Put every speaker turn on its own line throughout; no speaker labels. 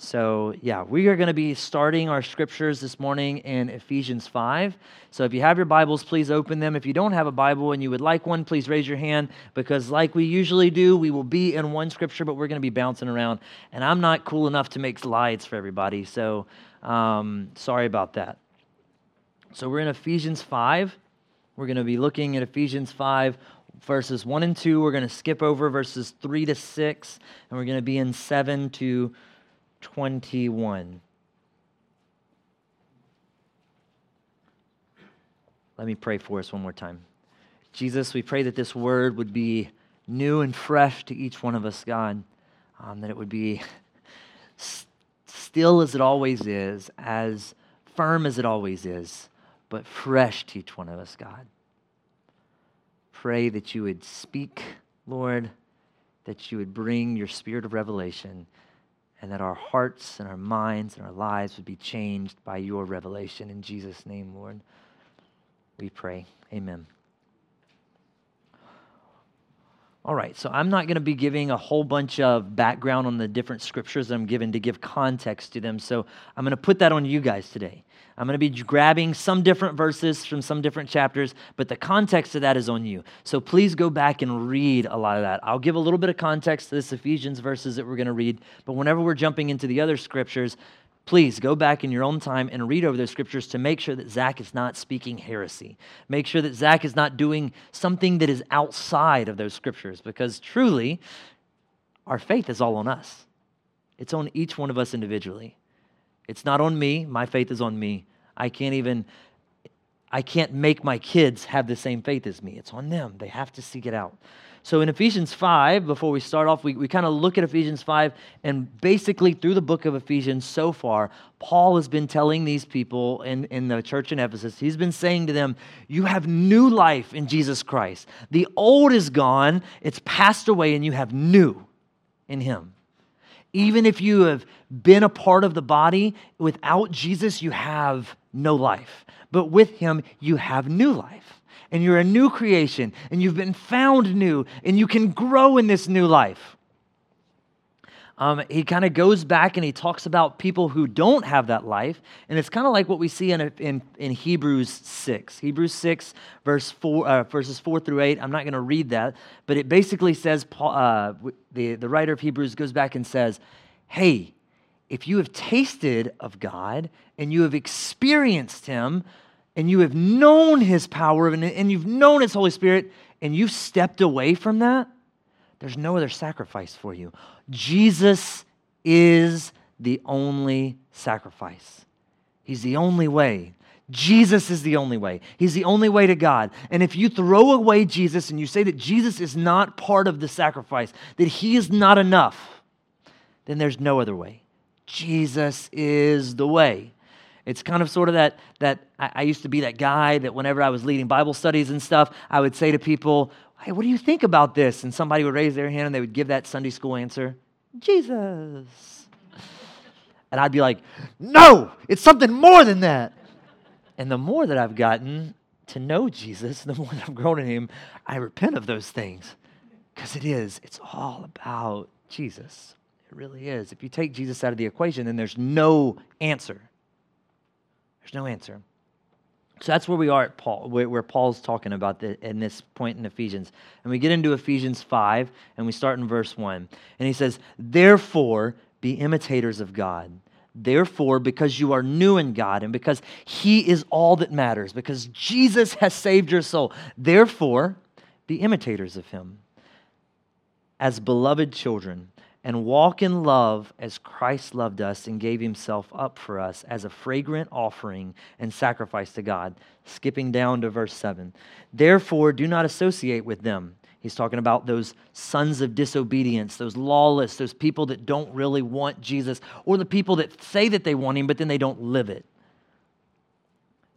So, yeah, we are going to be starting our scriptures this morning in Ephesians 5. So, if you have your Bibles, please open them. If you don't have a Bible and you would like one, please raise your hand because, like we usually do, we will be in one scripture, but we're going to be bouncing around. And I'm not cool enough to make slides for everybody. So, um, sorry about that. So, we're in Ephesians 5. We're going to be looking at Ephesians 5, verses 1 and 2. We're going to skip over verses 3 to 6, and we're going to be in 7 to 21. Let me pray for us one more time. Jesus, we pray that this word would be new and fresh to each one of us, God, um, that it would be still as it always is, as firm as it always is, but fresh to each one of us, God. Pray that you would speak, Lord, that you would bring your spirit of revelation and that our hearts and our minds and our lives would be changed by your revelation. In Jesus' name, Lord, we pray. Amen. All right, so I'm not going to be giving a whole bunch of background on the different scriptures that I'm given to give context to them. So I'm going to put that on you guys today. I'm going to be grabbing some different verses from some different chapters, but the context of that is on you. So please go back and read a lot of that. I'll give a little bit of context to this Ephesians verses that we're going to read, but whenever we're jumping into the other scriptures, please go back in your own time and read over those scriptures to make sure that Zach is not speaking heresy. Make sure that Zach is not doing something that is outside of those scriptures, because truly, our faith is all on us. It's on each one of us individually. It's not on me. My faith is on me. I can't even I can't make my kids have the same faith as me. It's on them. They have to seek it out. So in Ephesians 5, before we start off, we, we kind of look at Ephesians 5, and basically through the book of Ephesians so far, Paul has been telling these people in, in the church in Ephesus, he's been saying to them, You have new life in Jesus Christ. The old is gone, it's passed away, and you have new in him. Even if you have been a part of the body, without Jesus, you have no life. But with him, you have new life. And you're a new creation, and you've been found new, and you can grow in this new life. Um, he kind of goes back and he talks about people who don't have that life. And it's kind of like what we see in, in, in Hebrews 6. Hebrews 6, verse 4, uh, verses 4 through 8. I'm not going to read that, but it basically says, uh, the, the writer of Hebrews goes back and says, Hey, if you have tasted of God and you have experienced Him and you have known His power and, you've known His Holy Spirit and you've stepped away from that, there's no other sacrifice for you. Jesus is the only sacrifice. He's the only way. Jesus is the only way. He's the only way to God. And if you throw away Jesus and you say that Jesus is not part of the sacrifice, that he is not enough, then there's no other way. Jesus is the way. It's kind of sort of that, that I, I used to be that guy that whenever I was leading Bible studies and stuff, I would say to people, Hey, what do you think about this? And somebody would raise their hand and they would give that Sunday school answer Jesus. And I'd be like, No, it's something more than that. And the more that I've gotten to know Jesus, the more that I've grown in Him, I repent of those things. Because it is, it's all about Jesus. It really is. If you take Jesus out of the equation, then there's no answer. There's no answer. So that's where we are at Paul, where, Paul's talking about the, in this point in Ephesians. And we get into Ephesians 5, and we start in verse 1. And he says, Therefore, be imitators of God. Therefore, because you are new in God, and because he is all that matters, because Jesus has saved your soul, therefore, be imitators of him as beloved children and walk in love as Christ loved us and gave himself up for us as a fragrant offering and sacrifice to God. Skipping down to verse 7. Therefore, do not associate with them. He's talking about those sons of disobedience, those lawless, those people that don't really want Jesus, or the people that say that they want him, but then they don't live it.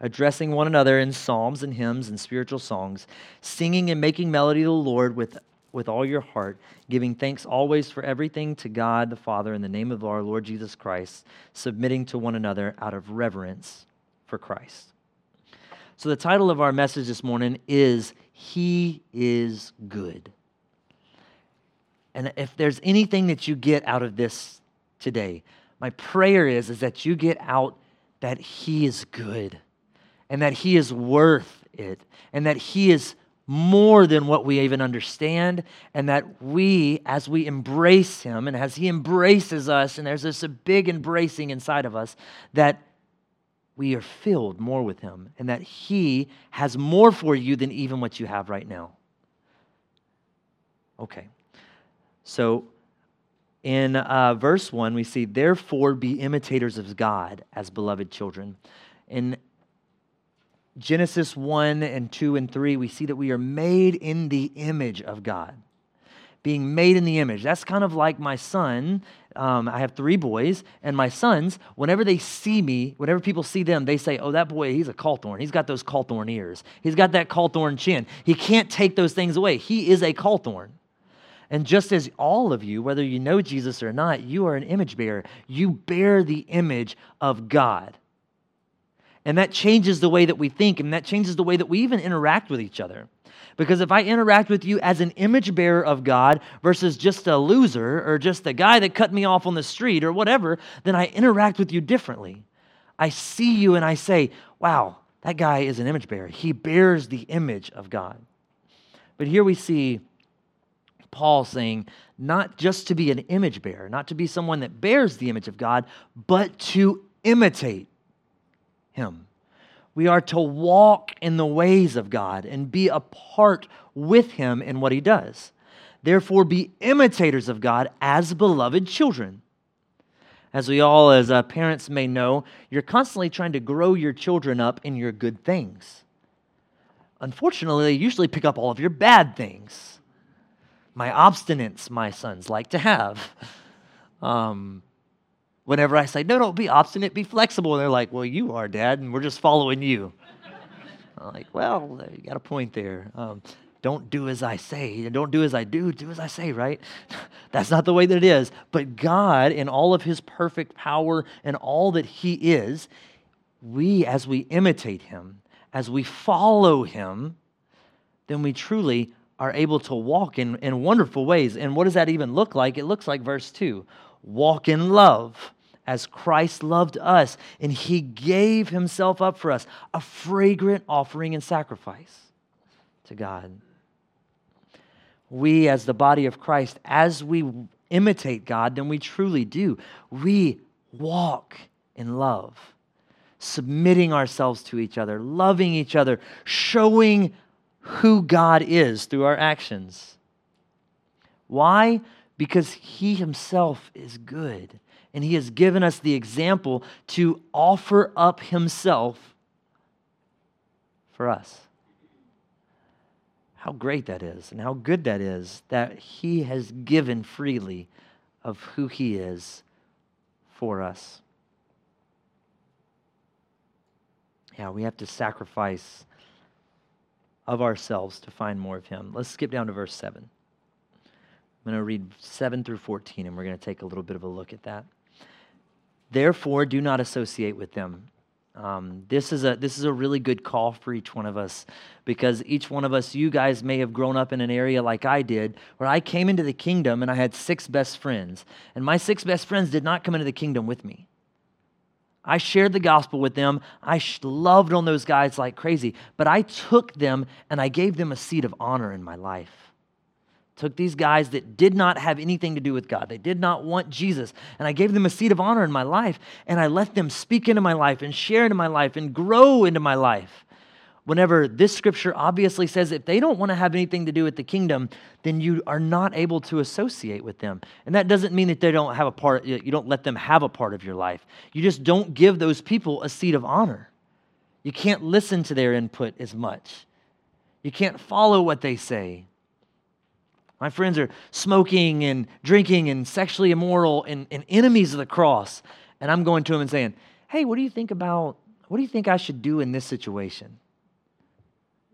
addressing one another in psalms and hymns and spiritual songs, singing and making melody to the Lord with, with all your heart, giving thanks always for everything to God the Father in the name of our Lord Jesus Christ, submitting to one another out of reverence for Christ. So, the title of our message this morning is He is Good. And if there's anything that you get out of this today, my prayer is, is that you get out that He is good and that He is worth it and that He is more than what we even understand, and that we, as we embrace Him and as He embraces us, and there's this big embracing inside of us, that we are filled more with Him and that He has more for you than even what you have right now. Okay. So in uh, verse 1, we see, Therefore be imitators of God as beloved children. In Genesis 1 and 2 and 3, we see that we are made in the image of God. Being made in the image. That's kind of like my son. Um, I have three boys, and my sons, whenever they see me, whenever people see them, they say, Oh, that boy, he's a Cawthorn. He's got those Cawthorn ears. He's got that Cawthorn chin. He can't take those things away. He is a Cawthorn. And just as all of you, whether you know Jesus or not, you are an image bearer. You bear the image of God. And that changes the way that we think, and that changes the way that we even interact with each other. Because if I interact with you as an image bearer of God versus just a loser or just the guy that cut me off on the street or whatever, then I interact with you differently. I see you and I say, wow, that guy is an image bearer. He bears the image of God. But here we see Paul saying, not just to be an image bearer, not to be someone that bears the image of God, but to imitate Him. We are to walk in the ways of God and be a part with Him in what He does. Therefore, be imitators of God as beloved children. As we all, as uh, parents, may know, you're constantly trying to grow your children up in your good things. Unfortunately, they usually pick up all of your bad things my obstinance my sons like to have. Um, whenever I say, no, don't be obstinate, be flexible, and they're like, well, you are, Dad, and we're just following you. I'm like, well, you got a point there. Um, don't do as I say, don't do as I do, do as I say, right? That's not the way that it is. But God, in all of His perfect power and all that He is, we, as we imitate Him, as we follow Him, then we truly are able to walk in, in wonderful ways. And what does that even look like? It looks like verse 2 walk in love as Christ loved us, and he gave himself up for us, a fragrant offering and sacrifice to God. We, as the body of Christ, as we imitate God, then we truly do. We walk in love, submitting ourselves to each other, loving each other, showing who God is through our actions. Why? Because He Himself is good, and He has given us the example to offer up Himself for us. How great that is, and how good that is that He has given freely of who He is for us. Yeah, we have to sacrifice of ourselves to find more of Him. Let's skip down to verse 7. I'm going to read 7 through 14, and we're going to take a little bit of a look at that. Therefore, do not associate with them. Um, this is a this is a really good call for each one of us because each one of us, you guys may have grown up in an area like I did, where I came into the kingdom and I had six best friends, and my six best friends did not come into the kingdom with me. I shared the gospel with them. I loved on those guys like crazy, but I took them and I gave them a seat of honor in my life. Took these guys that did not have anything to do with God. They did not want Jesus. And I gave them a seat of honor in my life. And I let them speak into my life and share into my life and grow into my life. whenever this scripture obviously says if they don't want to have anything to do with the kingdom, then you are not able to associate with them. And that doesn't mean that they don't have a part, you don't let them have a part of your life. You just don't give those people a seat of honor. You can't listen to their input as much. You can't follow what they say. My friends are smoking and drinking and sexually immoral and, and enemies of the cross. And I'm going to them and saying, Hey, what do you think about, what do you think I should do in this situation?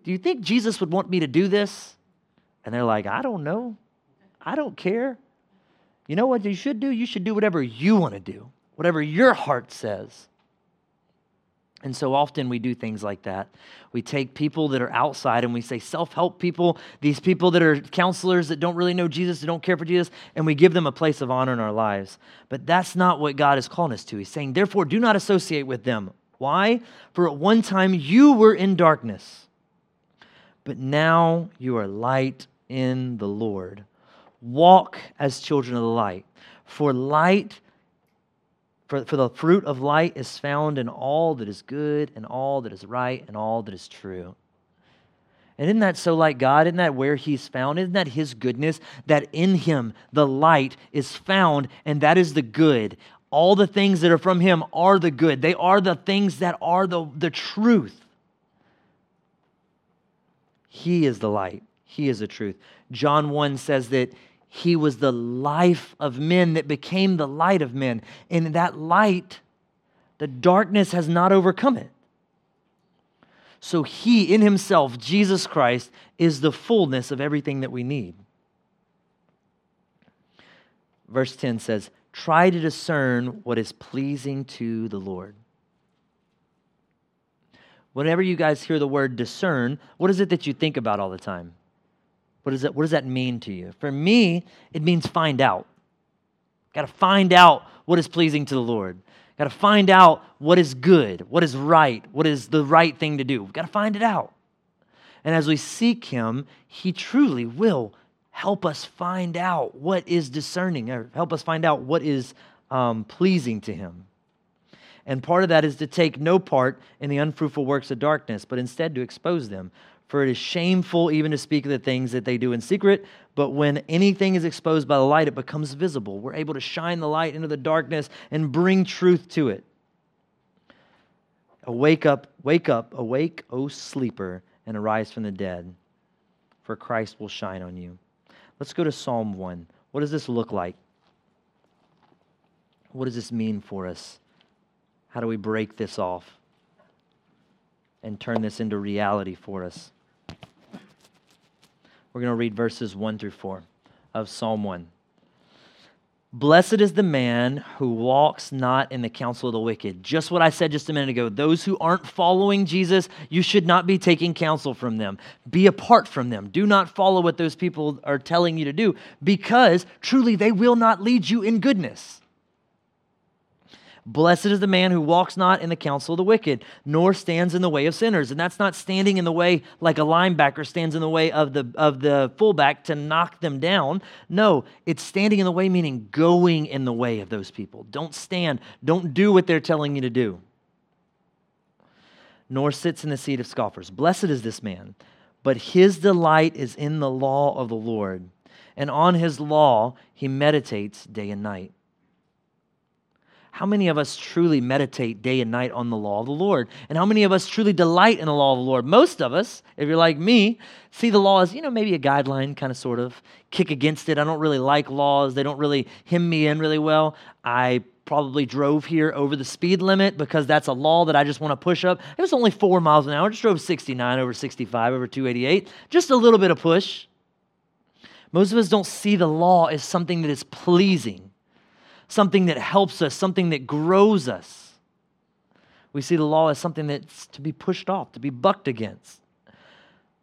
Do you think Jesus would want me to do this? And they're like, I don't know. I don't care. You know what you should do? You should do whatever you want to do, whatever your heart says. And so often we do things like that. We take people that are outside and we say self help people, these people that are counselors that don't really know Jesus, that don't care for Jesus, and we give them a place of honor in our lives. But that's not what God is calling us to. He's saying, therefore, do not associate with them. Why? For at one time you were in darkness, but now you are light in the Lord. Walk as children of the light. For light for, for the fruit of light is found in all that is good and all that is right and all that is true. And isn't that so like God? Isn't that where He's found? Isn't that His goodness? That in Him the light is found, and that is the good. All the things that are from Him are the good. They are the things that are the, the truth. He is the light, He is the truth. John 1 says that he was the life of men that became the light of men. And that light, the darkness has not overcome it. So he in himself, Jesus Christ, is the fullness of everything that we need. Verse 10 says, Try to discern what is pleasing to the Lord. Whenever you guys hear the word discern, what is it that you think about all the time? What does that, what does that mean to you? For me, it means find out. Got to find out what is pleasing to the Lord. Got to find out what is good, what is right, what is the right thing to do. We've got to find it out. And as we seek Him, He truly will help us find out what is discerning, or help us find out what is um, pleasing to Him. And part of that is to take no part in the unfruitful works of darkness, but instead to expose them. For it is shameful even to speak of the things that they do in secret, but when anything is exposed by the light, it becomes visible. We're able to shine the light into the darkness and bring truth to it. Awake up, wake up, awake, O sleeper, and arise from the dead, for Christ will shine on you. Let's go to Psalm 1. What does this look like? What does this mean for us? How do we break this off and turn this into reality for us? We're going to read verses 1 through 4 of Psalm 1. Blessed is the man who walks not in the counsel of the wicked. Just what I said just a minute ago. Those who aren't following Jesus, you should not be taking counsel from them. Be apart from them. Do not follow what those people are telling you to do because truly they will not lead you in goodness. Blessed is the man who walks not in the counsel of the wicked, nor stands in the way of sinners. And that's not standing in the way like a linebacker stands in the way of the, of the fullback to knock them down. No, it's standing in the way, meaning going in the way of those people. Don't stand, don't do what they're telling you to do. Nor sits in the seat of scoffers. Blessed is this man, but his delight is in the law of the Lord, and on his law he meditates day and night. How many of us truly meditate day and night on the law of the Lord? And how many of us truly delight in the law of the Lord? Most of us, if you're like me, see the law as, you know, maybe a guideline, kind of sort of kick against it. I don't really like laws, they don't really hem me in really well. I probably drove here over the speed limit because that's a law that I just want to push up. It was only four miles an hour. I just drove 69 over 65 over 288. Just a little bit of push. Most of us don't see the law as something that is pleasing something that helps us, something that grows us. We see the law as something that's to be pushed off, to be bucked against.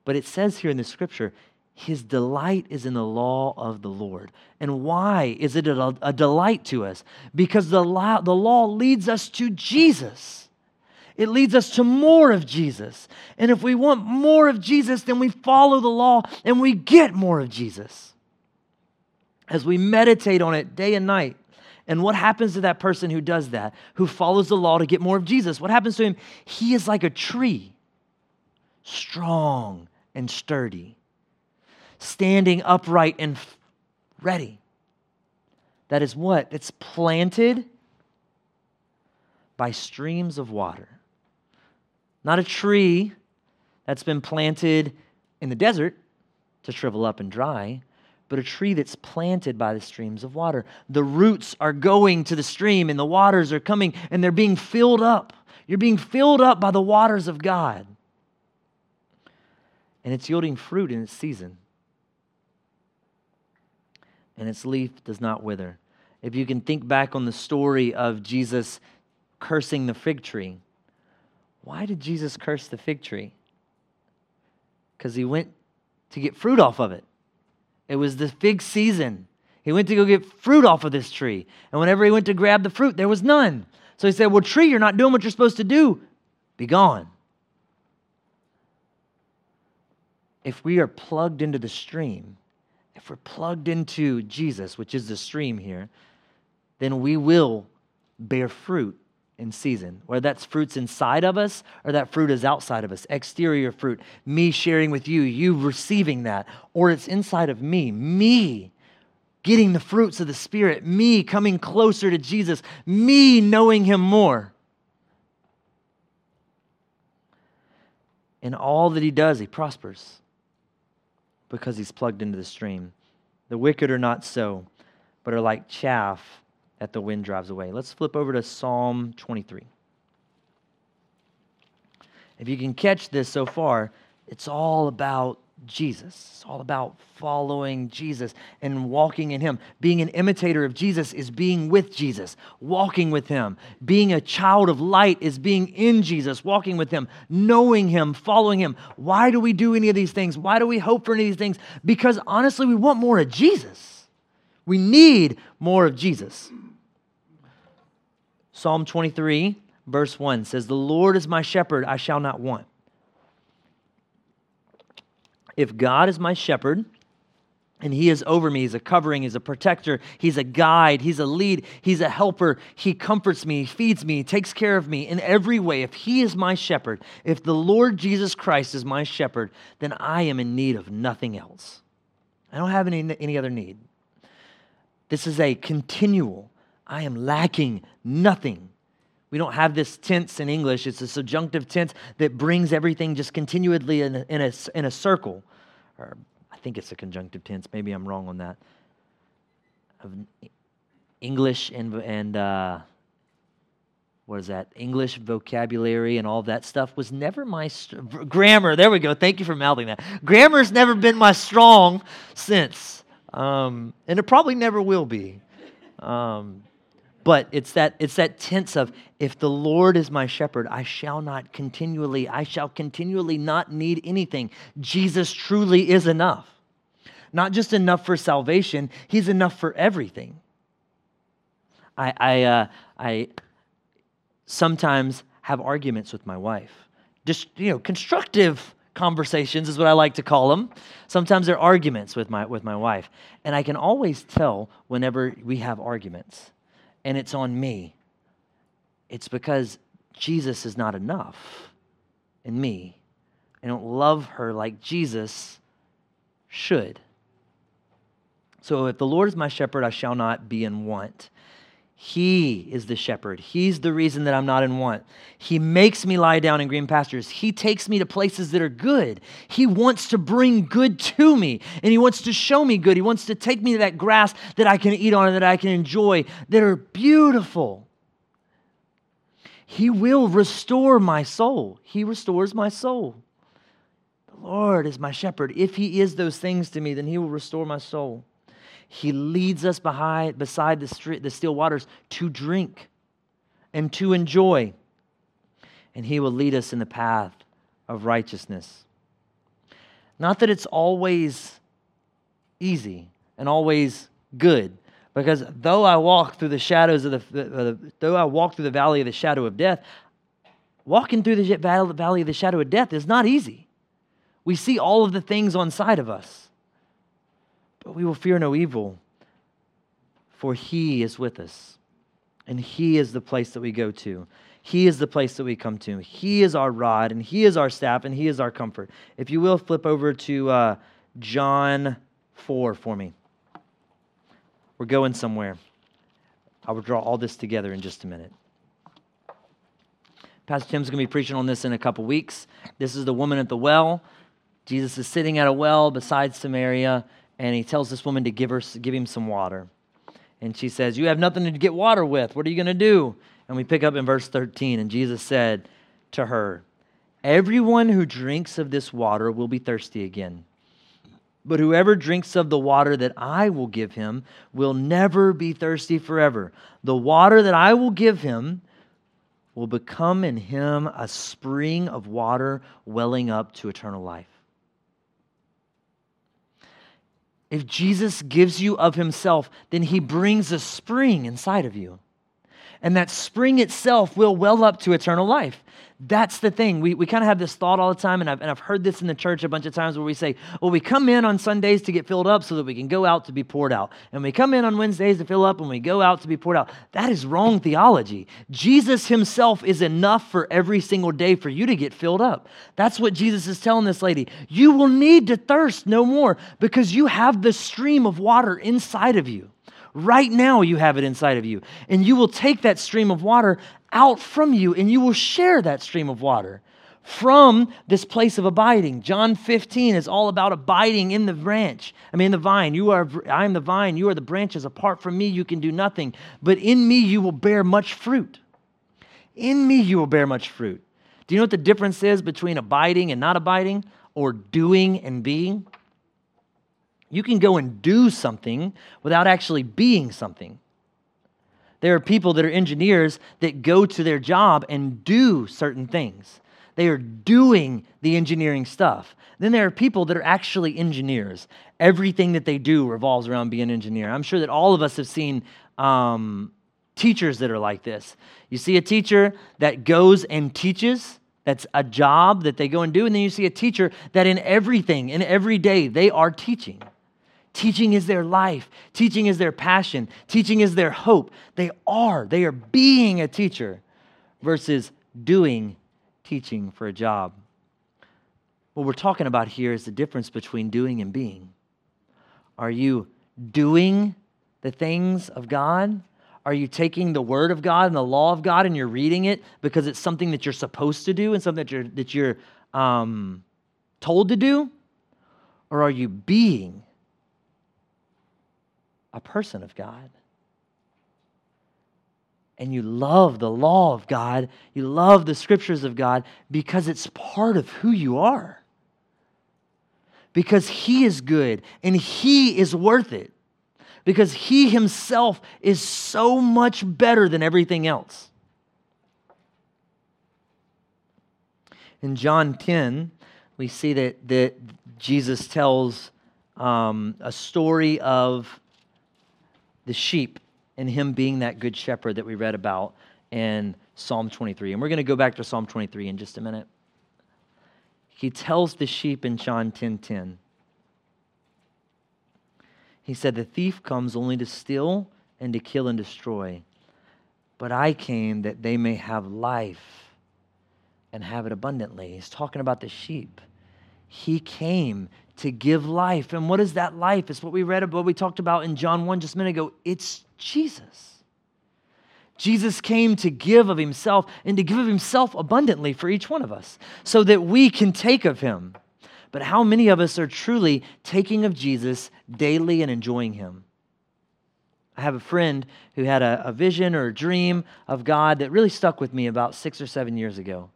But it says here in the scripture, his delight is in the law of the Lord. And why is it a, a delight to us? Because the law, the law leads us to Jesus. It leads us to more of Jesus. And if we want more of Jesus, then we follow the law and we get more of Jesus. As we meditate on it day and night, and what happens to that person who does that, who follows the law to get more of Jesus? What happens to him? He is like a tree. strong and sturdy, standing upright and ready. That is what? It's planted by streams of water. Not a tree that's been planted in the desert to shrivel up and dry, but a tree that's planted by the streams of water. The roots are going to the stream, and the waters are coming, and they're being filled up. You're being filled up by the waters of God. And it's yielding fruit in its season. And its leaf does not wither. If you can think back on the story of Jesus cursing the fig tree, why did Jesus curse the fig tree? Because he went to get fruit off of it. It was the fig season. He went to go get fruit off of this tree. And whenever he went to grab the fruit, there was none. So he said, Well, tree, you're not doing what you're supposed to do. Be gone. If we are plugged into the stream, if we're plugged into Jesus, which is the stream here, then we will bear fruit in season, whether that's fruits inside of us or that fruit is outside of us, exterior fruit, me sharing with you, you receiving that, or it's inside of me, me getting the fruits of the Spirit, me coming closer to Jesus, me knowing Him more. In all that He does, He prospers because He's plugged into the stream. The wicked are not so, but are like chaff that the wind drives away. Let's flip over to Psalm 23. If you can catch this so far, it's all about Jesus. It's all about following Jesus and walking in Him. Being an imitator of Jesus is being with Jesus, walking with Him. Being a child of light is being in Jesus, walking with Him, knowing Him, following Him. Why do we do any of these things? Why do we hope for any of these things? Because honestly, we want more of Jesus. We need more of Jesus. Psalm 23, verse 1 says, The Lord is my shepherd, I shall not want. If God is my shepherd, and he is over me. He's a covering, he's a protector, he's a guide, he's a lead, he's a helper. He comforts me, feeds me, takes care of me in every way. If he is my shepherd, if the Lord Jesus Christ is my shepherd, then I am in need of nothing else. I don't have any, any other need. This is a continual, I am lacking nothing. We don't have this tense in English. It's a subjunctive tense that brings everything just continually in a, in a, in a circle. Or I think it's a conjunctive tense. Maybe I'm wrong on that. English and, and uh, what is that? English vocabulary and all that stuff was never my st- grammar. There we go. Thank you for mouthing that. Grammar's never been my strong sense, um, and it probably never will be. Um, but it's that it's that tense of if the lord is my shepherd i shall not continually i shall continually not need anything. Jesus truly is enough. Not just enough for salvation he's enough for everything. I i uh, i sometimes have arguments with my wife. Just you know constructive conversations is what i like to call them sometimes they're arguments with my with my wife. And i can always tell whenever we have arguments and it's on me. It's because Jesus is not enough in me. I don't love her like Jesus should. So if the Lord is my shepherd, I shall not be in want. He is the shepherd. He's the reason that I'm not in want. He makes me lie down in green pastures. He takes me to places that are good. He wants to bring good to me, and He wants to show me good. He wants to take me to that grass that I can eat on and that I can enjoy, that are beautiful. He will restore my soul. He restores my soul. The Lord is my shepherd. If He is those things to me, then He will restore my soul. He leads us behind, beside the, the still waters to drink and to enjoy. And He will lead us in the path of righteousness. Not that it's always easy and always good, because though I walk through the shadows of the, though I walk through the valley of the shadow of death, walking through the valley of the shadow of death is not easy. We see all of the things on side of us. But we will fear no evil, for he is with us. And he is the place that we go to. He is the place that we come to. He is our rod, and He is our staff, and He is our comfort. If you will, flip over to uh, John 4 for me. We're going somewhere. I will draw all this together in just a minute. Pastor Tim's going to be preaching on this in a couple weeks. This is the woman at the well. Jesus is sitting at a well beside Samaria, and he tells this woman to give, her, give him some water. And she says, You have nothing to get water with. What are you going to do? And we pick up in verse 13, and Jesus said to her, Everyone who drinks of this water will be thirsty again. But whoever drinks of the water that I will give him will never be thirsty forever. The water that I will give him will become in him a spring of water welling up to eternal life. If Jesus gives you of himself, then he brings a spring inside of you. And that spring itself will well up to eternal life. That's the thing. We, we kind of have this thought all the time, and I've, and I've heard this in the church a bunch of times where we say, well, we come in on Sundays to get filled up so that we can go out to be poured out. And we come in on Wednesdays to fill up and we go out to be poured out. That is wrong theology. Jesus himself is enough for every single day for you to get filled up. That's what Jesus is telling this lady. You will need to thirst no more because you have the stream of water inside of you. Right now, you have it inside of you. And you will take that stream of water out from you and you will share that stream of water from this place of abiding. John 15 is all about abiding in the branch. I mean, the vine. You are, I am the vine. You are the branches. Apart from me, you can do nothing. But in me, you will bear much fruit. In me, you will bear much fruit. Do you know what the difference is between abiding and not abiding, or doing and being? You can go and do something without actually being something. There are people that are engineers that go to their job and do certain things. They are doing the engineering stuff. Then there are people that are actually engineers. Everything that they do revolves around being an engineer. I'm sure that all of us have seen um, teachers that are like this. You see a teacher that goes and teaches, that's a job that they go and do, and then you see a teacher that in everything, in every day, they are teaching. Teaching is their life. Teaching is their passion. Teaching is their hope. They are. They are being a teacher versus doing teaching for a job. What we're talking about here is the difference between doing and being. Are you doing the things of God? Are you taking the word of God and the law of God and you're reading it because it's something that you're supposed to do and something that you're, that you're um, told to do? Or are you being a person of God. And you love the law of God, you love the scriptures of God because it's part of who you are. Because He is good and He is worth it. Because He Himself is so much better than everything else. In John 10, we see that, that Jesus tells um, a story of the sheep and him being that good shepherd that we read about in Psalm 23. And we're going to go back to Psalm 23 in just a minute. He tells the sheep in John 10:10. 10, 10, he said, "The thief comes only to steal and to kill and destroy, but I came that they may have life and have it abundantly." He's talking about the sheep. He came to give life. And what is that life? It's what we read about, we talked about in John 1 just a minute ago. It's Jesus. Jesus came to give of himself and to give of himself abundantly for each one of us so that we can take of him. But how many of us are truly taking of Jesus daily and enjoying him? I have a friend who had a, a vision or a dream of God that really stuck with me about six or seven years ago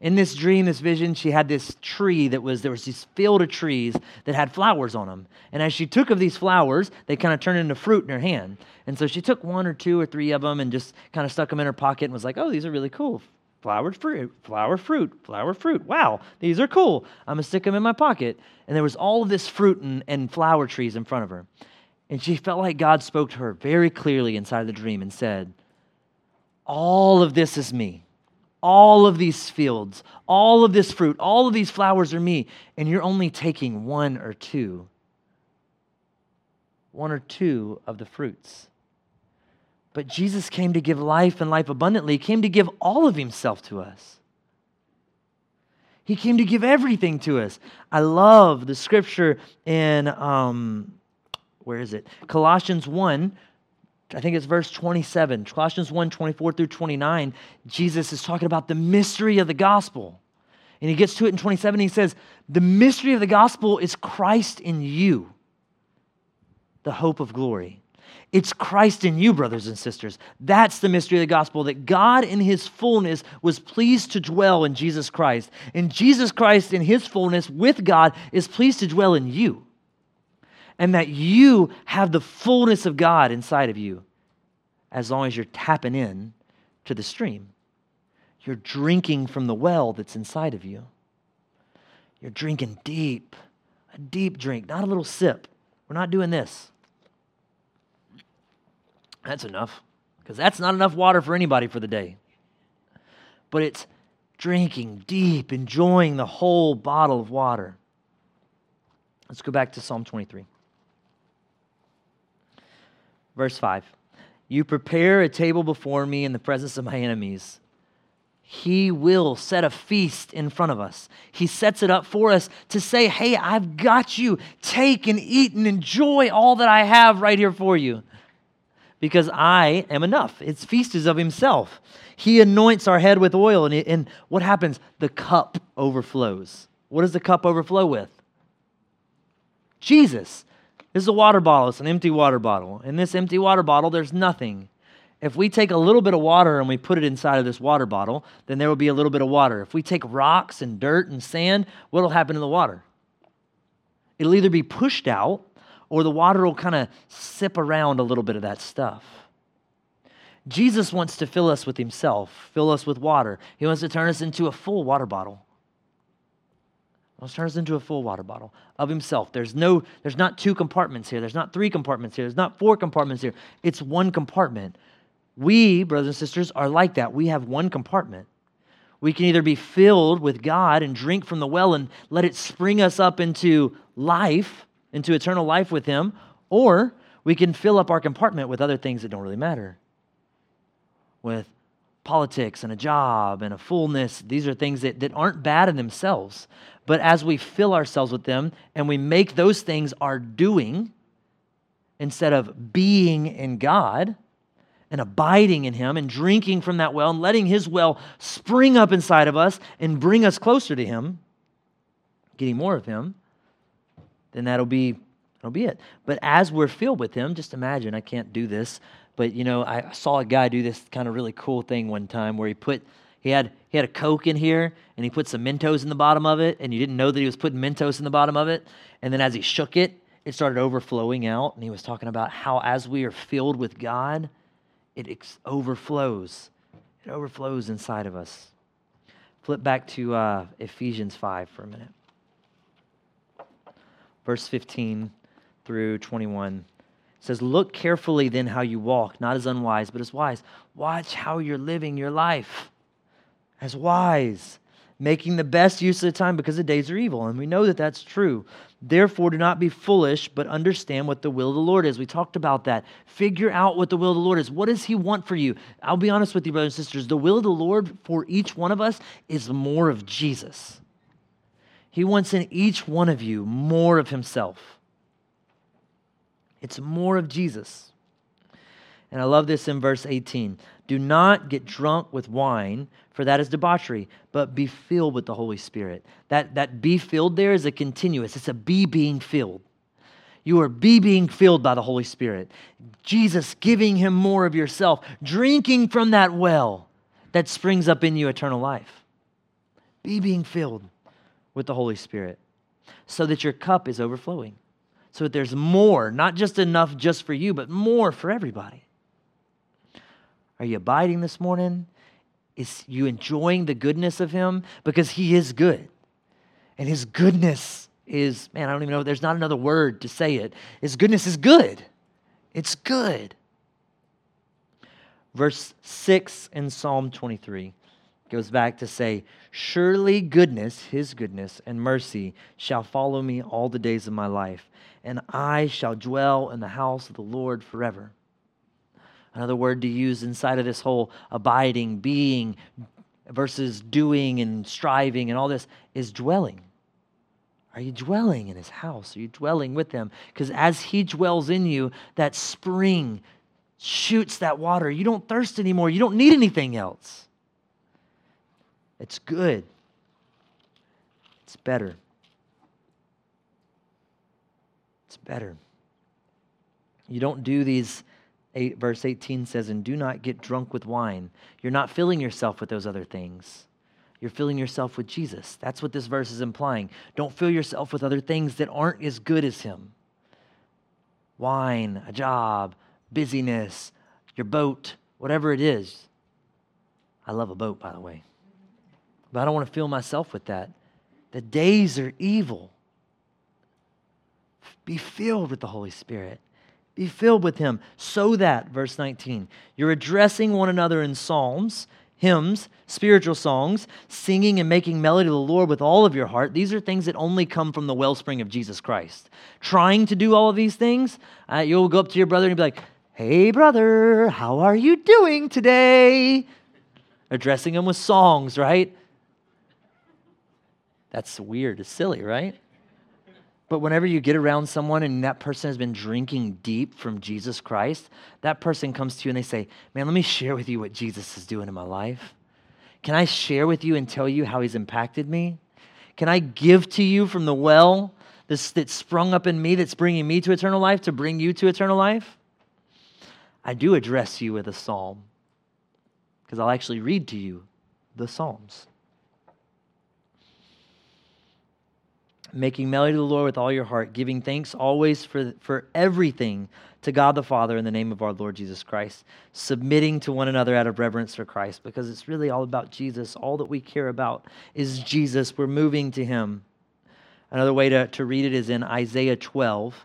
in this dream, this vision, she had this tree that was, there was this field of trees that had flowers on them. And as she took of these flowers, they kind of turned into fruit in her hand. And so she took one or two or three of them and just kind of stuck them in her pocket and was like, oh, these are really cool. Flowered fruit, flower fruit, flower fruit. Wow, these are cool. I'm going to stick them in my pocket. And there was all of this fruit and, and flower trees in front of her. And she felt like God spoke to her very clearly inside the dream and said, All of this is me all of these fields, all of this fruit, all of these flowers are me, and you're only taking one or two. One or two of the fruits. But Jesus came to give life and life abundantly, he came to give all of himself to us. He came to give everything to us. I love the scripture in, um, where is it? Colossians 1, I think it's verse 27. Colossians 1 24 through 29. Jesus is talking about the mystery of the gospel. And he gets to it in 27. He says, The mystery of the gospel is Christ in you, the hope of glory. It's Christ in you, brothers and sisters. That's the mystery of the gospel that God in his fullness was pleased to dwell in Jesus Christ. And Jesus Christ in his fullness with God is pleased to dwell in you. And that you have the fullness of God inside of you as long as you're tapping in to the stream. You're drinking from the well that's inside of you. You're drinking deep, a deep drink, not a little sip. We're not doing this. That's enough, because that's not enough water for anybody for the day. But it's drinking deep, enjoying the whole bottle of water. Let's go back to Psalm 23. Verse 5 You prepare a table before me in the presence of my enemies. He will set a feast in front of us. He sets it up for us to say, Hey, I've got you. Take and eat and enjoy all that I have right here for you because I am enough. It's feast is of himself. He anoints our head with oil, and, it, and what happens? The cup overflows. What does the cup overflow with? Jesus. This is a water bottle. It's an empty water bottle. In this empty water bottle, there's nothing. If we take a little bit of water and we put it inside of this water bottle, then there will be a little bit of water. If we take rocks and dirt and sand, what will happen to the water? It'll either be pushed out or the water will kind of sip around a little bit of that stuff. Jesus wants to fill us with himself, fill us with water. He wants to turn us into a full water bottle. Wants to into a full water bottle of himself. There's no, there's not two compartments here. There's not three compartments here. There's not four compartments here. It's one compartment. We, brothers and sisters, are like that. We have one compartment. We can either be filled with God and drink from the well and let it spring us up into life, into eternal life with Him, or we can fill up our compartment with other things that don't really matter. With politics and a job and a fullness, these are things that, that aren't bad in themselves. But as we fill ourselves with them and we make those things our doing instead of being in God and abiding in Him and drinking from that well and letting His well spring up inside of us and bring us closer to Him, getting more of Him, then that'll be that'll be it. But as we're filled with him, just imagine, I can't do this, but you know, I saw a guy do this kind of really cool thing one time where he put he had he had a Coke in here and he put some Mentos in the bottom of it, and you didn't know that he was putting Mentos in the bottom of it. And then as he shook it, it started overflowing out. And he was talking about how as we are filled with God, it ex- overflows. It overflows inside of us. Flip back to uh, Ephesians 5 for a minute verse 15 through 21. Says, Look carefully then how you walk, not as unwise, but as wise. Watch how you're living your life as wise, making the best use of the time because the days are evil. And we know that that's true. Therefore, do not be foolish, but understand what the will of the Lord is. We talked about that. Figure out what the will of the Lord is. What does He want for you? I'll be honest with you, brothers and sisters. The will of the Lord for each one of us is more of Jesus. He wants in each one of you more of Himself. It's more of Jesus. And I love this in verse 18. Do not get drunk with wine, for that is debauchery, but be filled with the Holy Spirit. That, that be filled there is a continuous, it's a be being filled. You are be being filled by the Holy Spirit. Jesus giving him more of yourself, drinking from that well that springs up in you eternal life. Be being filled with the Holy Spirit so that your cup is overflowing, so that there's more, not just enough just for you, but more for everybody. Are you abiding this morning? Is you enjoying the goodness of Him? Because He is good. And His goodness is, man, I don't even know, there's not another word to say it. His goodness is good. It's good. Verse 6 in Psalm 23 goes back to say, Surely goodness, his goodness, and mercy shall follow me all the days of my life, and I shall dwell in the house of the Lord forever. Another word to use inside of this whole abiding, being versus doing and striving and all this is dwelling. Are you dwelling in his house? Are you dwelling with him? Because as he dwells in you, that spring shoots that water. You don't thirst anymore. You don't need anything else. It's good. It's better. It's better. You don't do these, eight, verse 18 says, and do not get drunk with wine. You're not filling yourself with those other things. You're filling yourself with Jesus. That's what this verse is implying. Don't fill yourself with other things that aren't as good as Him wine, a job, busyness, your boat, whatever it is. I love a boat, by the way. But I don't want to fill myself with that. The days are evil. Be filled with the Holy Spirit. Be filled with Him so that, verse 19, you're addressing one another in psalms hymns, spiritual songs, singing and making melody to the Lord with all of your heart. These are things that only come from the wellspring of Jesus Christ. Trying to do all of these things, uh, you'll go up to your brother and be like, Hey, brother, how are you doing today? Addressing him with songs, right? That's weird. It's silly, right? But whenever you get around someone and that person has been drinking deep from Jesus Christ, that person comes to you and they say, Man, let me share with you what Jesus is doing in my life. Can I share with you and tell you how he's impacted me? Can I give to you from the well that sprung up in me that's bringing me to eternal life to bring you to eternal life? I do address you with a psalm because I'll actually read to you the Psalms. Making melody to the Lord with all your heart, giving thanks always for, for everything to God the Father in the name of our Lord Jesus Christ, submitting to one another out of reverence for Christ, because it's really all about Jesus. All that we care about is Jesus. We're moving to Him. Another way to, to read it is in Isaiah 12,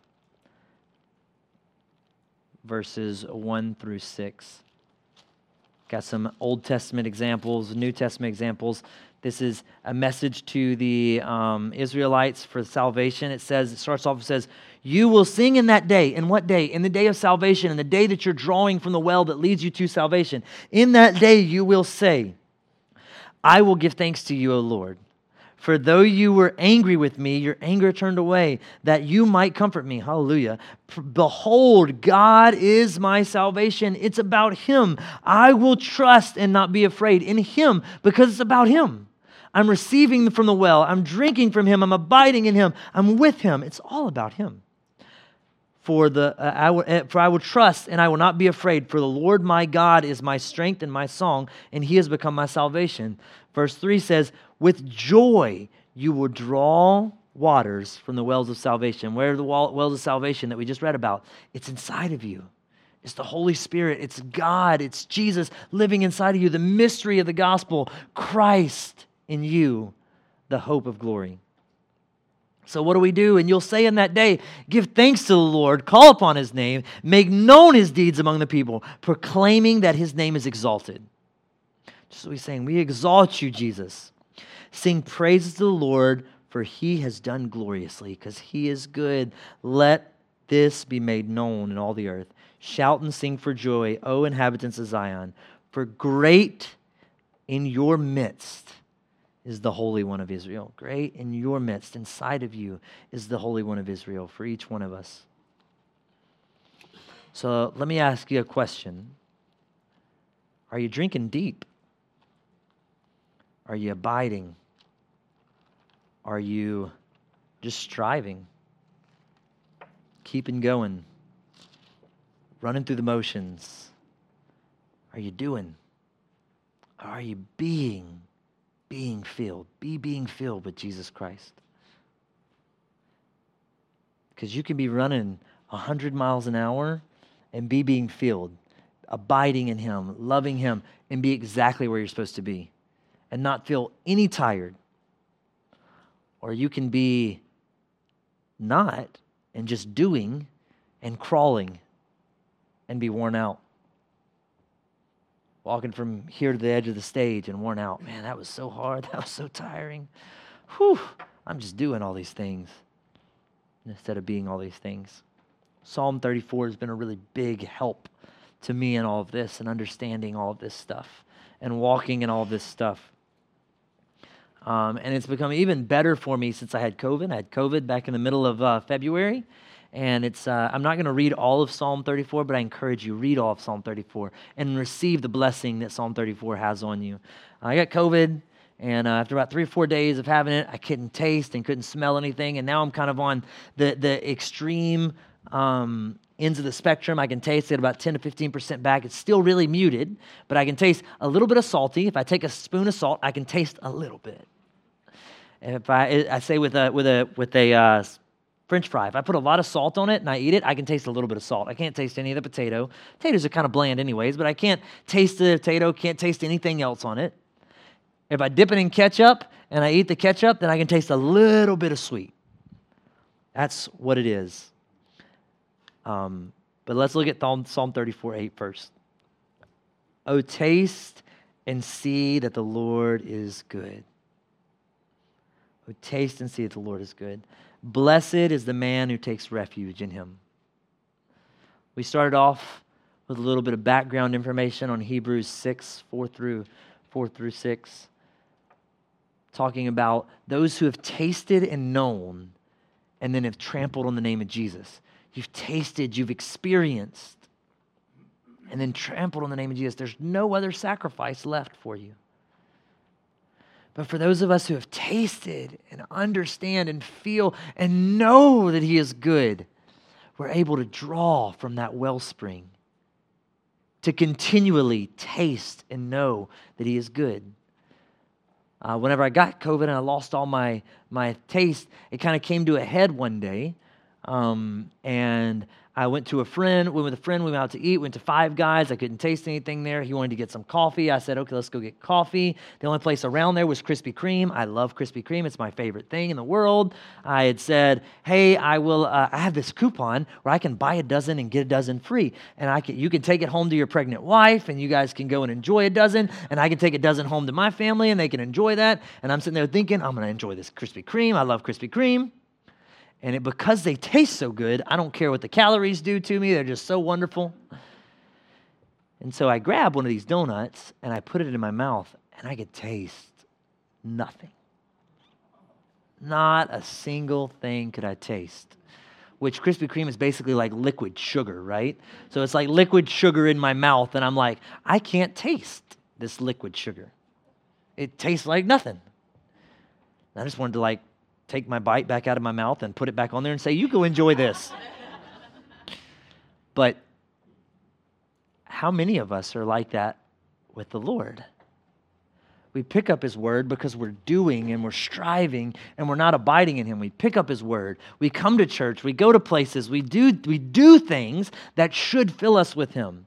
verses 1 through 6. Got some Old Testament examples, New Testament examples. This is a message to the um, Israelites for salvation. It says, it starts off, it says, You will sing in that day. In what day? In the day of salvation, in the day that you're drawing from the well that leads you to salvation. In that day, you will say, I will give thanks to you, O Lord. For though you were angry with me, your anger turned away, that you might comfort me. Hallelujah. Behold, God is my salvation. It's about Him. I will trust and not be afraid in Him because it's about Him. I'm receiving from the well. I'm drinking from him. I'm abiding in him. I'm with him. It's all about him. For, the, uh, I will, uh, for I will trust and I will not be afraid, for the Lord my God is my strength and my song, and he has become my salvation. Verse 3 says, With joy you will draw waters from the wells of salvation. Where are the wells of salvation that we just read about? It's inside of you. It's the Holy Spirit. It's God. It's Jesus living inside of you. The mystery of the gospel, Christ in you the hope of glory. So, what do we do? And you'll say in that day, Give thanks to the Lord, call upon his name, make known his deeds among the people, proclaiming that his name is exalted. Just what he's saying, We exalt you, Jesus. Sing praises to the Lord, for he has done gloriously, because he is good. Let this be made known in all the earth. Shout and sing for joy, O inhabitants of Zion, for great in your midst is the Holy One of Israel. Great in your midst, inside of you, is the Holy One of Israel for each one of us. So let me ask you a question Are you drinking deep? Are you abiding? Are you just striving? Keeping going? Running through the motions? Are you doing? Are you being? Being filled. Be being filled with Jesus Christ. Because you can be running 100 miles an hour and be being filled, abiding in Him, loving Him, and be exactly where you're supposed to be and not feel any tired. Or you can be not and just doing and crawling and be worn out walking from here to the edge of the stage and worn out. Man, that was so hard. That was so tiring. Whew, I'm just doing all these things instead of being all these things. Psalm 34 has been a really big help to me in all of this and understanding all of this stuff and walking in all of this stuff. Um, and it's become even better for me since I had COVID. I had COVID back in the middle of uh, February. And it's, uh, I'm not going to read all of Psalm 34, but I encourage you, read all of Psalm 34 and receive the blessing that Psalm 34 has on you. I got COVID, and uh, after about three or four days of having it, I couldn't taste and couldn't smell anything. And now I'm kind of on the, the extreme um, ends of the spectrum. I can taste it about 10 to 15% back. It's still really muted, but I can taste a little bit of salty. If I take a spoon of salt, I can taste a little bit. If I, I say with a, with a, with a uh, French fry, if I put a lot of salt on it and I eat it, I can taste a little bit of salt. I can't taste any of the potato. Potatoes are kind of bland, anyways, but I can't taste the potato, can't taste anything else on it. If I dip it in ketchup and I eat the ketchup, then I can taste a little bit of sweet. That's what it is. Um, but let's look at Psalm 34 8 first. Oh, taste and see that the Lord is good. Oh, taste and see that the Lord is good. Blessed is the man who takes refuge in him. We started off with a little bit of background information on Hebrews 6, 4 through 4 through 6, talking about those who have tasted and known and then have trampled on the name of Jesus. You've tasted, you've experienced, and then trampled on the name of Jesus. There's no other sacrifice left for you. But for those of us who have tasted and understand and feel and know that He is good, we're able to draw from that wellspring to continually taste and know that He is good. Uh, whenever I got COVID and I lost all my, my taste, it kind of came to a head one day. Um, and I went to a friend, went with a friend, we went out to eat, went to Five Guys. I couldn't taste anything there. He wanted to get some coffee. I said, okay, let's go get coffee. The only place around there was Krispy Kreme. I love Krispy Kreme, it's my favorite thing in the world. I had said, hey, I will, uh, I have this coupon where I can buy a dozen and get a dozen free. And I can, you can take it home to your pregnant wife, and you guys can go and enjoy a dozen. And I can take a dozen home to my family, and they can enjoy that. And I'm sitting there thinking, I'm going to enjoy this Krispy Kreme. I love Krispy Kreme. And it, because they taste so good, I don't care what the calories do to me. They're just so wonderful. And so I grab one of these donuts and I put it in my mouth and I could taste nothing. Not a single thing could I taste. Which Krispy Kreme is basically like liquid sugar, right? So it's like liquid sugar in my mouth, and I'm like, I can't taste this liquid sugar. It tastes like nothing. I just wanted to like take my bite back out of my mouth and put it back on there and say, You go enjoy this. but how many of us are like that with the Lord? We pick up His word because we're doing and we're striving and we're not abiding in Him. We pick up His word. We come to church. We go to places. We do, we do things that should fill us with Him.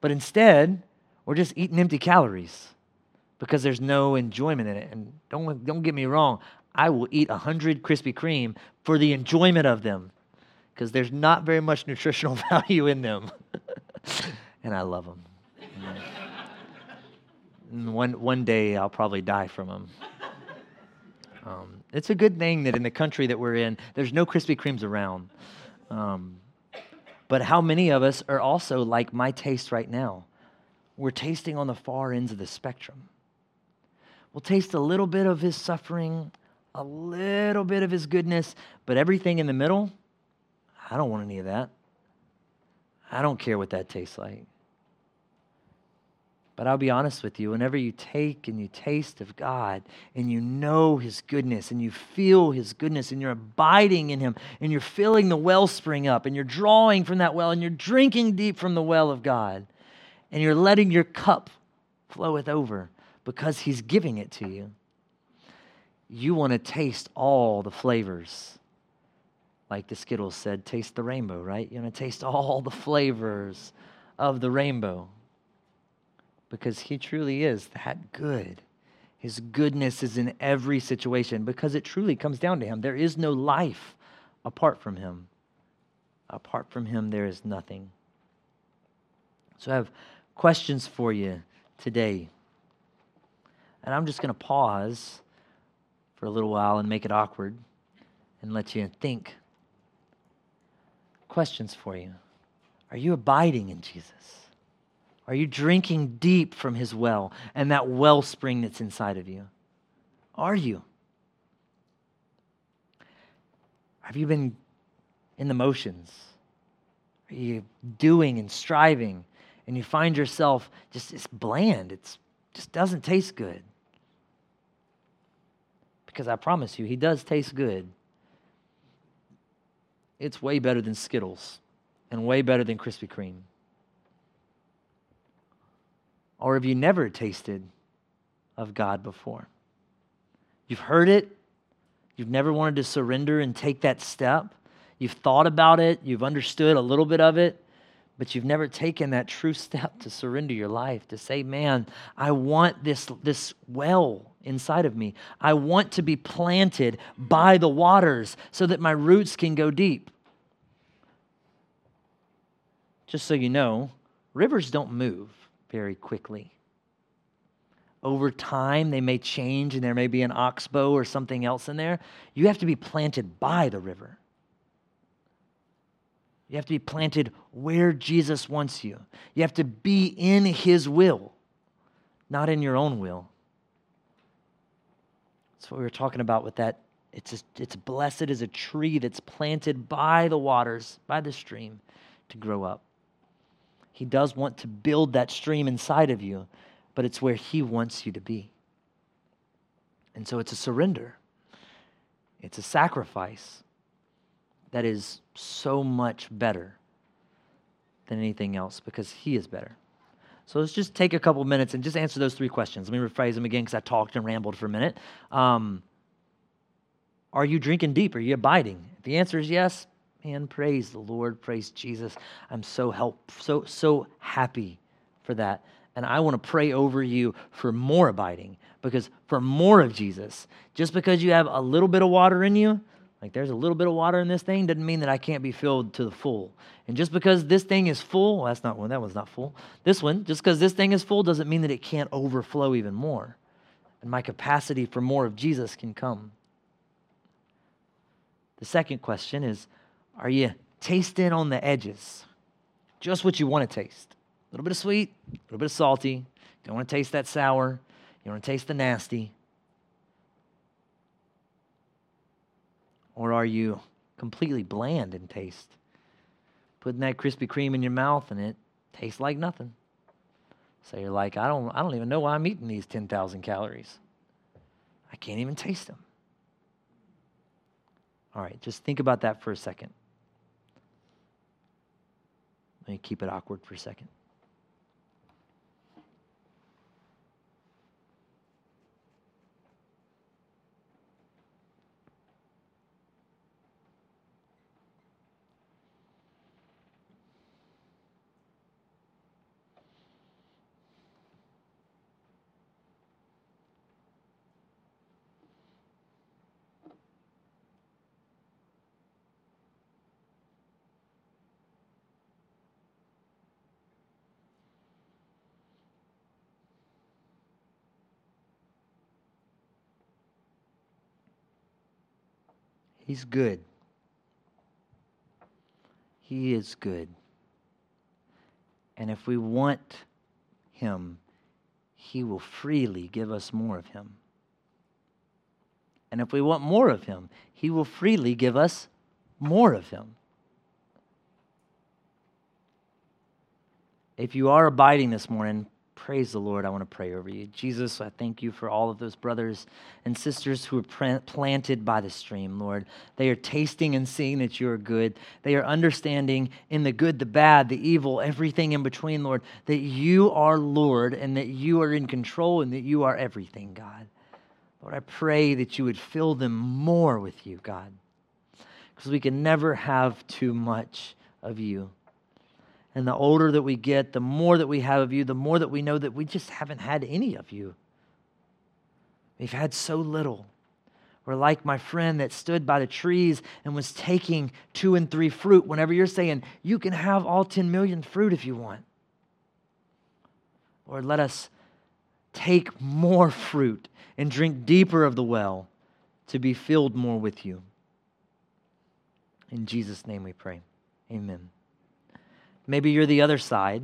But instead, we're just eating empty calories because there's no enjoyment in it. And don't, don't get me wrong, I will eat 100 Krispy Kreme for the enjoyment of them because there's not very much nutritional value in them. and I love them. one, one day I'll probably die from them. Um, it's a good thing that in the country that we're in, there's no Krispy Kremes around. Um, but how many of us are also like my taste right now? We're tasting on the far ends of the spectrum. We'll taste a little bit of his suffering, a little bit of his goodness, but everything in the middle, I don't want any of that. I don't care what that tastes like. But I'll be honest with you, whenever you take and you taste of God and you know His goodness and you feel His goodness and you're abiding in Him and you're filling the wellspring up and you're drawing from that well and you're drinking deep from the well of God and you're letting your cup floweth over because He's giving it to you you want to taste all the flavors. Like the Skittles said, taste the rainbow, right? You want to taste all the flavors of the rainbow because He truly is that good. His goodness is in every situation because it truly comes down to Him. There is no life apart from Him. Apart from Him, there is nothing. So I have questions for you today. And I'm just going to pause for a little while and make it awkward and let you think. Questions for you Are you abiding in Jesus? Are you drinking deep from his well and that wellspring that's inside of you? Are you? Have you been in the motions? Are you doing and striving and you find yourself just it's bland. It's just doesn't taste good. Because I promise you, he does taste good. It's way better than Skittles and way better than Krispy Kreme. Or have you never tasted of God before? You've heard it, you've never wanted to surrender and take that step. You've thought about it, you've understood a little bit of it, but you've never taken that true step to surrender your life, to say, man, I want this, this well inside of me. I want to be planted by the waters so that my roots can go deep. Just so you know, rivers don't move very quickly. Over time, they may change and there may be an oxbow or something else in there. You have to be planted by the river. You have to be planted where Jesus wants you. You have to be in His will, not in your own will. That's what we were talking about with that. It's, it's blessed as a tree that's planted by the waters, by the stream, to grow up. He does want to build that stream inside of you, but it's where He wants you to be. And so it's a surrender, it's a sacrifice that is so much better than anything else because He is better. So let's just take a couple minutes and just answer those three questions. Let me rephrase them again because I talked and rambled for a minute. Um, are you drinking deep? Are you abiding? If the answer is yes, man, praise the Lord, praise Jesus. I'm so help, so so happy for that, and I want to pray over you for more abiding because for more of Jesus. Just because you have a little bit of water in you like there's a little bit of water in this thing doesn't mean that I can't be filled to the full. And just because this thing is full, well, that's not one, that one's not full. This one, just because this thing is full doesn't mean that it can't overflow even more. And my capacity for more of Jesus can come. The second question is Are you tasting on the edges? Just what you want to taste. A little bit of sweet, a little bit of salty. You don't want to taste that sour. You want to taste the nasty. Or are you completely bland in taste? Putting that Krispy Kreme in your mouth and it tastes like nothing. So you're like, I don't, I don't even know why I'm eating these 10,000 calories. I can't even taste them. All right, just think about that for a second. Let me keep it awkward for a second. He's good. He is good. And if we want Him, He will freely give us more of Him. And if we want more of Him, He will freely give us more of Him. If you are abiding this morning, Praise the Lord. I want to pray over you. Jesus, I thank you for all of those brothers and sisters who are planted by the stream, Lord. They are tasting and seeing that you are good. They are understanding in the good, the bad, the evil, everything in between, Lord, that you are Lord and that you are in control and that you are everything, God. Lord, I pray that you would fill them more with you, God, because we can never have too much of you. And the older that we get, the more that we have of you, the more that we know that we just haven't had any of you. We've had so little. We're like my friend that stood by the trees and was taking two and three fruit whenever you're saying, you can have all 10 million fruit if you want. Lord, let us take more fruit and drink deeper of the well to be filled more with you. In Jesus' name we pray. Amen. Maybe you're the other side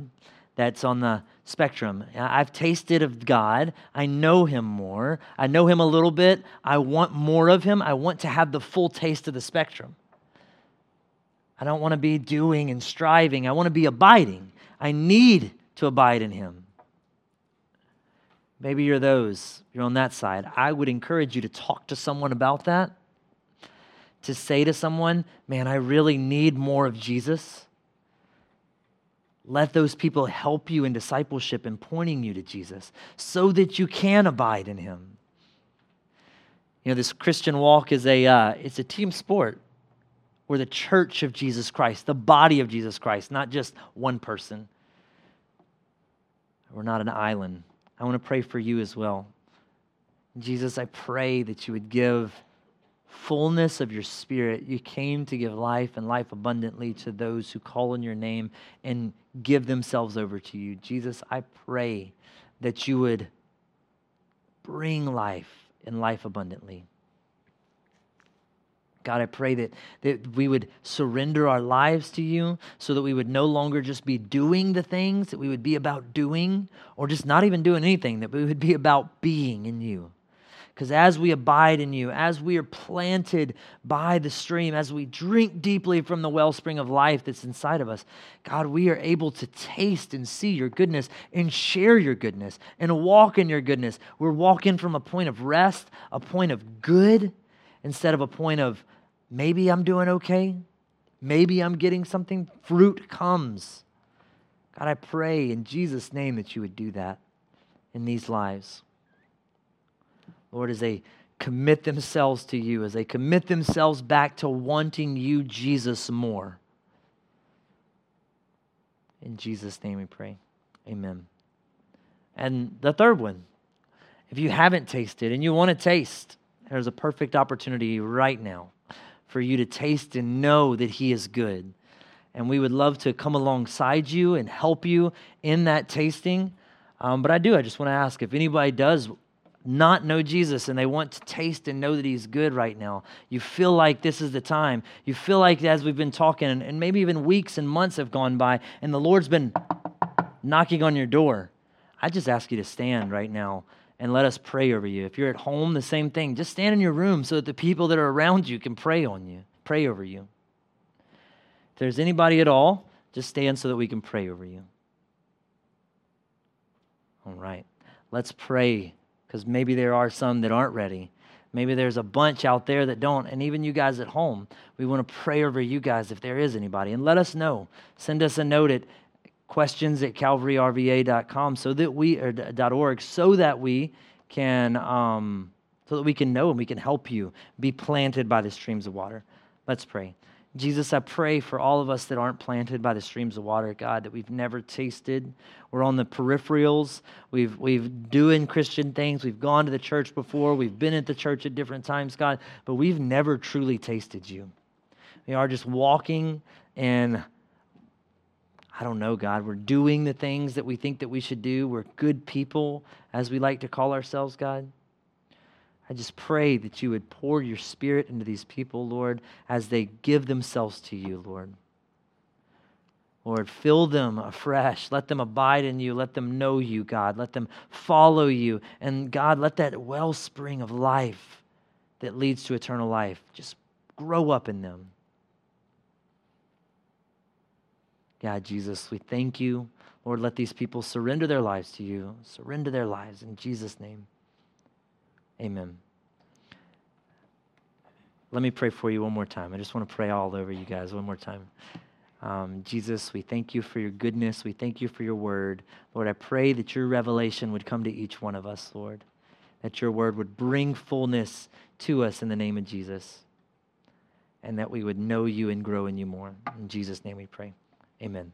that's on the spectrum. I've tasted of God. I know him more. I know him a little bit. I want more of him. I want to have the full taste of the spectrum. I don't want to be doing and striving. I want to be abiding. I need to abide in him. Maybe you're those, you're on that side. I would encourage you to talk to someone about that, to say to someone, man, I really need more of Jesus. Let those people help you in discipleship and pointing you to Jesus so that you can abide in him. You know, this Christian walk is a, uh, it's a team sport. We're the church of Jesus Christ, the body of Jesus Christ, not just one person. We're not an island. I want to pray for you as well. Jesus, I pray that you would give fullness of your spirit. You came to give life and life abundantly to those who call on your name and give themselves over to you. Jesus, I pray that you would bring life and life abundantly. God, I pray that, that we would surrender our lives to you so that we would no longer just be doing the things, that we would be about doing, or just not even doing anything, that we would be about being in you. Because as we abide in you, as we are planted by the stream, as we drink deeply from the wellspring of life that's inside of us, God, we are able to taste and see your goodness and share your goodness and walk in your goodness. We're walking from a point of rest, a point of good, instead of a point of Maybe I'm doing okay. Maybe I'm getting something. Fruit comes. God, I pray in Jesus' name that you would do that in these lives. Lord, as they commit themselves to you, as they commit themselves back to wanting you, Jesus, more. In Jesus' name we pray. Amen. And the third one, if you haven't tasted and you want to taste, there's a perfect opportunity right now for you to taste and know that He is good. And we would love to come alongside you and help you in that tasting. Um, but I do, I just want to ask if anybody does not know Jesus and they want to taste and know that He's good right now, you feel like this is the time. You feel like, as we've been talking, and maybe even weeks and months have gone by, and the Lord's been knocking on your door. I just ask you to stand right now and let us pray over you. If you're at home, the same thing. Just stand in your room so that the people that are around you can pray on you, pray over you. If there's anybody at all, just stand so that we can pray over you. All right. Let's pray because maybe there are some that aren't ready. Maybe there's a bunch out there that don't. And even you guys at home, we want to pray over you guys if there is anybody. And let us know. Send us a note at questions at calvaryrva.com so that we or dot .org so that we can um, so that we can know and we can help you be planted by the streams of water. Let's pray. Jesus, I pray for all of us that aren't planted by the streams of water, God, that we've never tasted. We're on the peripherals. We've we've doing Christian things. We've gone to the church before. We've been at the church at different times, God, but we've never truly tasted you. We are just walking and I don't know, God. We're doing the things that we think that we should do. We're good people, as we like to call ourselves, God. I just pray that you would pour your spirit into these people, Lord, as they give themselves to you, Lord. Lord, fill them afresh. Let them abide in you. Let them know you, God. Let them follow you. And God, let that wellspring of life that leads to eternal life just grow up in them. God, Jesus, we thank you. Lord, let these people surrender their lives to you. Surrender their lives in Jesus' name. Amen. Let me pray for you one more time. I just want to pray all over you guys one more time. Um, Jesus, we thank you for your goodness. We thank you for your word. Lord, I pray that your revelation would come to each one of us, Lord, that your word would bring fullness to us in the name of Jesus, and that we would know you and grow in you more. In Jesus' name we pray. Amen.